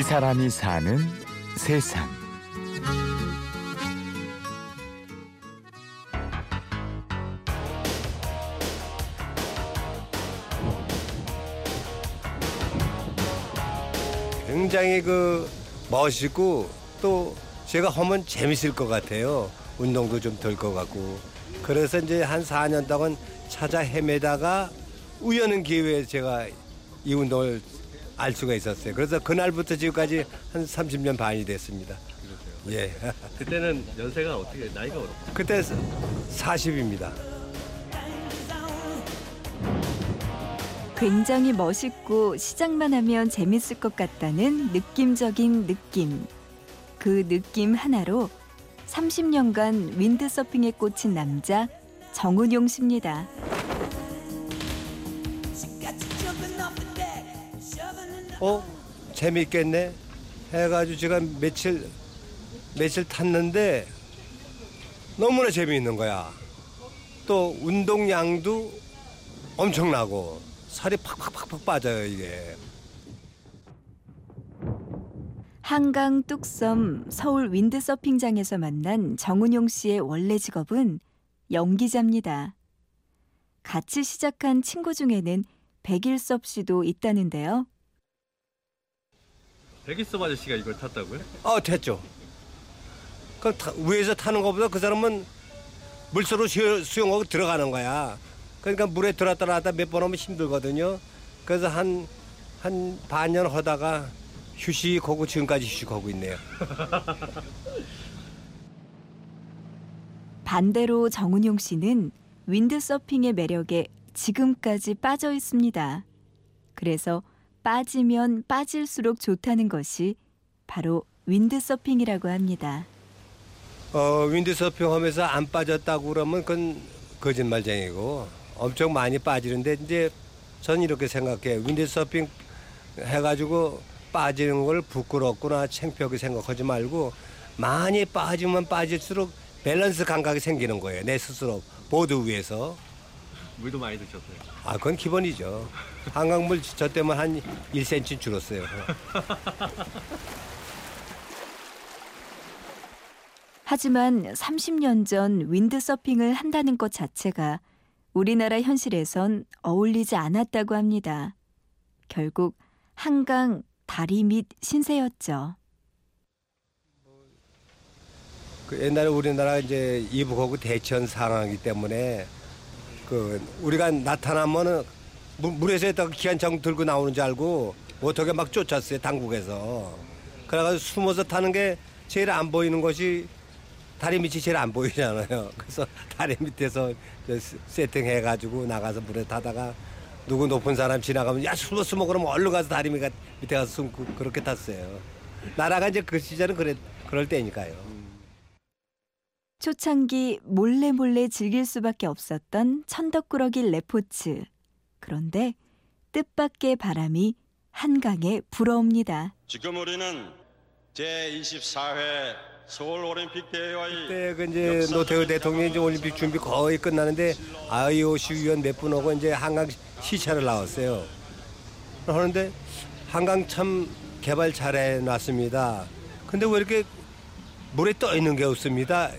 이 사람이 사는 세상. 굉장히 그 멋있고 또 제가 하면 재밌을 것 같아요. 운동도 좀 될 것 같고. 그래서 이제 한 4년 동안 찾아 헤매다가 우연한 기회에 제가 이 운동을 알 수가 있었어요. 그래서 그날부터 지금까지 한 30년 반이 됐습니다. 예. 그때는 연세가 어떻게 나이가 어떻게? 그때 40입니다. 굉장히 멋있고 시작만 하면 재밌을 것 같다는 느낌적인 느낌. 그 느낌 하나로 30년간 윈드서핑에 꽂힌 남자 정은용 씨입니다. 어? 재밌겠네? 해가지고 제가 며칠, 며칠 탔는데 너무나 재미있는 거야. 또 운동량도 엄청나고 살이 팍팍팍팍 빠져요, 이게. 한강 뚝섬 서울 윈드서핑장에서 만난 정은용 씨의 원래 직업은 연기자입니다. 같이 시작한 친구 중에는 백일섭 씨도 있다는데요. 백일섭 아저씨가 이걸 탔다고요? 어, 됐죠. 그 타- 위에서 타는 것보다 그 사람은 물속으로 수- 수영하고 들어가는 거야. 그러니까 물에 들어갔다 나왔다 몇 번 하면 힘들거든요. 그래서 한, 한 반년 하다가 휴식하고 지금까지 휴식하고 있네요. 반대로 정은용 씨는 윈드서핑의 매력에 지금까지 빠져 있습니다. 그래서 빠지면 빠질수록 좋다는 것이 바로 윈드서핑이라고 합니다. 어, 윈드서핑 하면서 안 빠졌다고 그러면 그건 거짓말쟁이고 엄청 많이 빠지는데 이제 전 이렇게 생각해요. 윈드서핑 해가지고 빠지는 걸 부끄럽거나 창피하게 생각하지 말고 많이 빠지면 빠질수록 밸런스 감각이 생기는 거예요. 내 스스로 보드 위에서. 물도 많이 드셨어요. 아, 그건 기본이죠. 한강물 저 때문에 한 1cm 줄었어요. 하지만 30년 전 윈드서핑을 한다는 것 자체가 우리나라 현실에선 어울리지 않았다고 합니다. 결국 한강 다리 밑 신세였죠. 그 옛날에 우리나라 이제 이북하고 대천 상하기 때문에 그 우리가 나타나면은 물- 물에서 있다가 기관총 들고 나오는 줄 알고 어떻게 막 쫓았어요 당국에서. 그래가지고 숨어서 타는 게 제일 안 보이는 것이 다리 밑이 제일 안 보이잖아요. 그래서 다리 밑에서 세팅해가지고 나가서 물에 타다가 누구 높은 사람 지나가면 야 숨어 숨어. 그러면 얼른 가서 다리 밑에 밑에 가서 숨고 그렇게 탔어요. 나라가 이제 그 시절은 그래 그럴 때니까요. 초창기 몰래 몰래 즐길 수밖에 없었던 천덕꾸러기 레포츠. 그런데 뜻밖의 바람이 한강에 불어옵니다. 지금 우리는 제24회 서울 올림픽 대회와의 그때 그 이제 노태우 대통령이 이제 올림픽 준비 거의 끝나는데 IOC 위원 몇 분 오고 이제 한강 시찰을 나왔어요. 그러는데 한강 참 개발 잘해 놨습니다. 근데 왜 이렇게 물에 떠 있는 게 없습니다.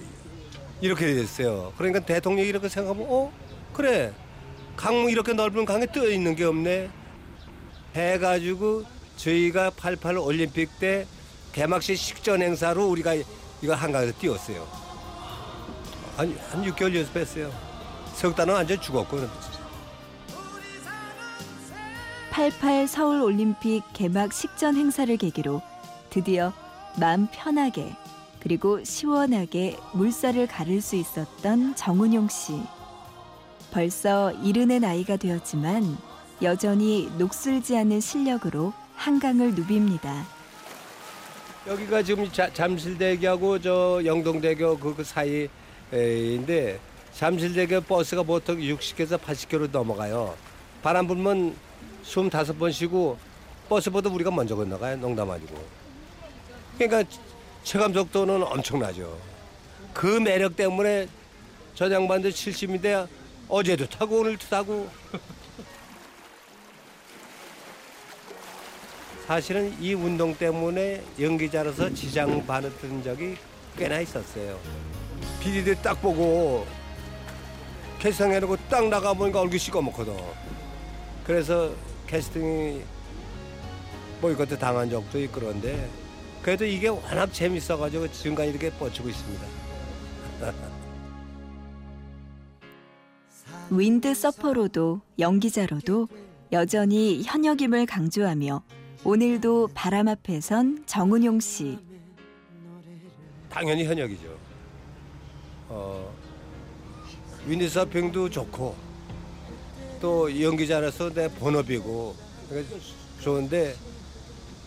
이렇게 됐어요. 그러니까 대통령이 이렇게 생각하면 어 그래 강 이렇게 넓은 강에 떠 있는 게 없네. 해가지고 저희가 88 올림픽 때 개막식 식전 행사로 우리가 이거 한강에서 뛰었어요. 한, 한 6개월 연습했어요. 석 달은 완전 죽었고. 88 서울 올림픽 개막 식전 행사를 계기로 드디어 마음 편하게 그리고 시원하게 물살을 가를 수 있었던 정은용 씨. 벌써 이른의 나이가 되었지만 여전히 녹슬지 않는 실력으로 한강을 누빕니다. 여기가 지금 자- 잠실대교하고 저 영동대교 그, 그 사이인데 잠실대교 버스가 보통 60km에서 80km 넘어가요. 바람 불면 숨 다섯 번 쉬고 버스보다 우리가 먼저 건너가요. 농담 아니고. 그러니까 체감 속도는 엄청나죠. 그 매력 때문에 저 양반들 70인데 어제도 타고 오늘도 타고 사실은 이 운동 때문에 연기자로서 지장 받은 적이 꽤나 있었어요. 비디들 딱 보고 캐스팅해놓고 딱 나가보니까 얼굴 시꺼멓거든. 그래서 캐스팅이 뭐 이것도 당한 적도 있고 그런데 그래도 이게 워낙 재밌어가지고 지금까지 이렇게 뻗치고 있습니다. 윈드 서퍼로도 연기자로도 여전히 현역임을 강조하며 오늘도 바람 앞에 선 정은용 씨. 당연히 현역이죠. 어, 윈디서핑도 좋고 또 연기자라서 내 본업이고 그러니까 좋은데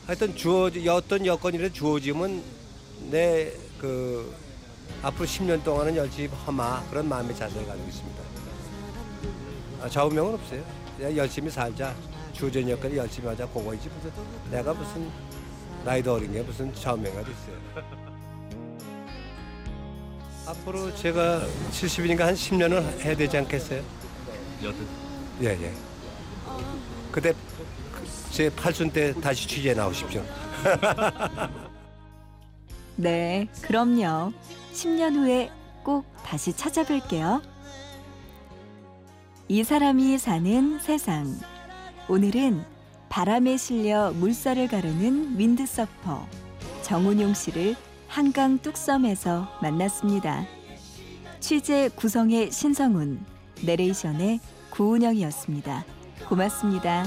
하여튼 주어지 어떤 여건이라 주어지면 내 그 앞으로 10년 동안은 열심히 하마 그런 마음의 자세를 가지고 있습니다. 아, 좌우명은 없어요. 그냥 열심히 살자. 주어진 여건이 열심히 하자. 그거이지 무슨 내가 무슨 나이도 어린 게 무슨 좌우명이 있어요. 앞으로 제가 70이니까 한 10년은 해야 되지 않겠어요? 여든 예, 예. 그때 그 제 팔순 때 다시 취재 나오십시오. 네, 그럼요. 10년 후에 꼭 다시 찾아뵐게요. 이 사람이 사는 세상. 오늘은 바람에 실려 물살을 가르는 윈드서퍼 정운용 씨를 한강 뚝섬에서 만났습니다. 취재 구성의 신성훈, 내레이션의 구운영이었습니다. 고맙습니다.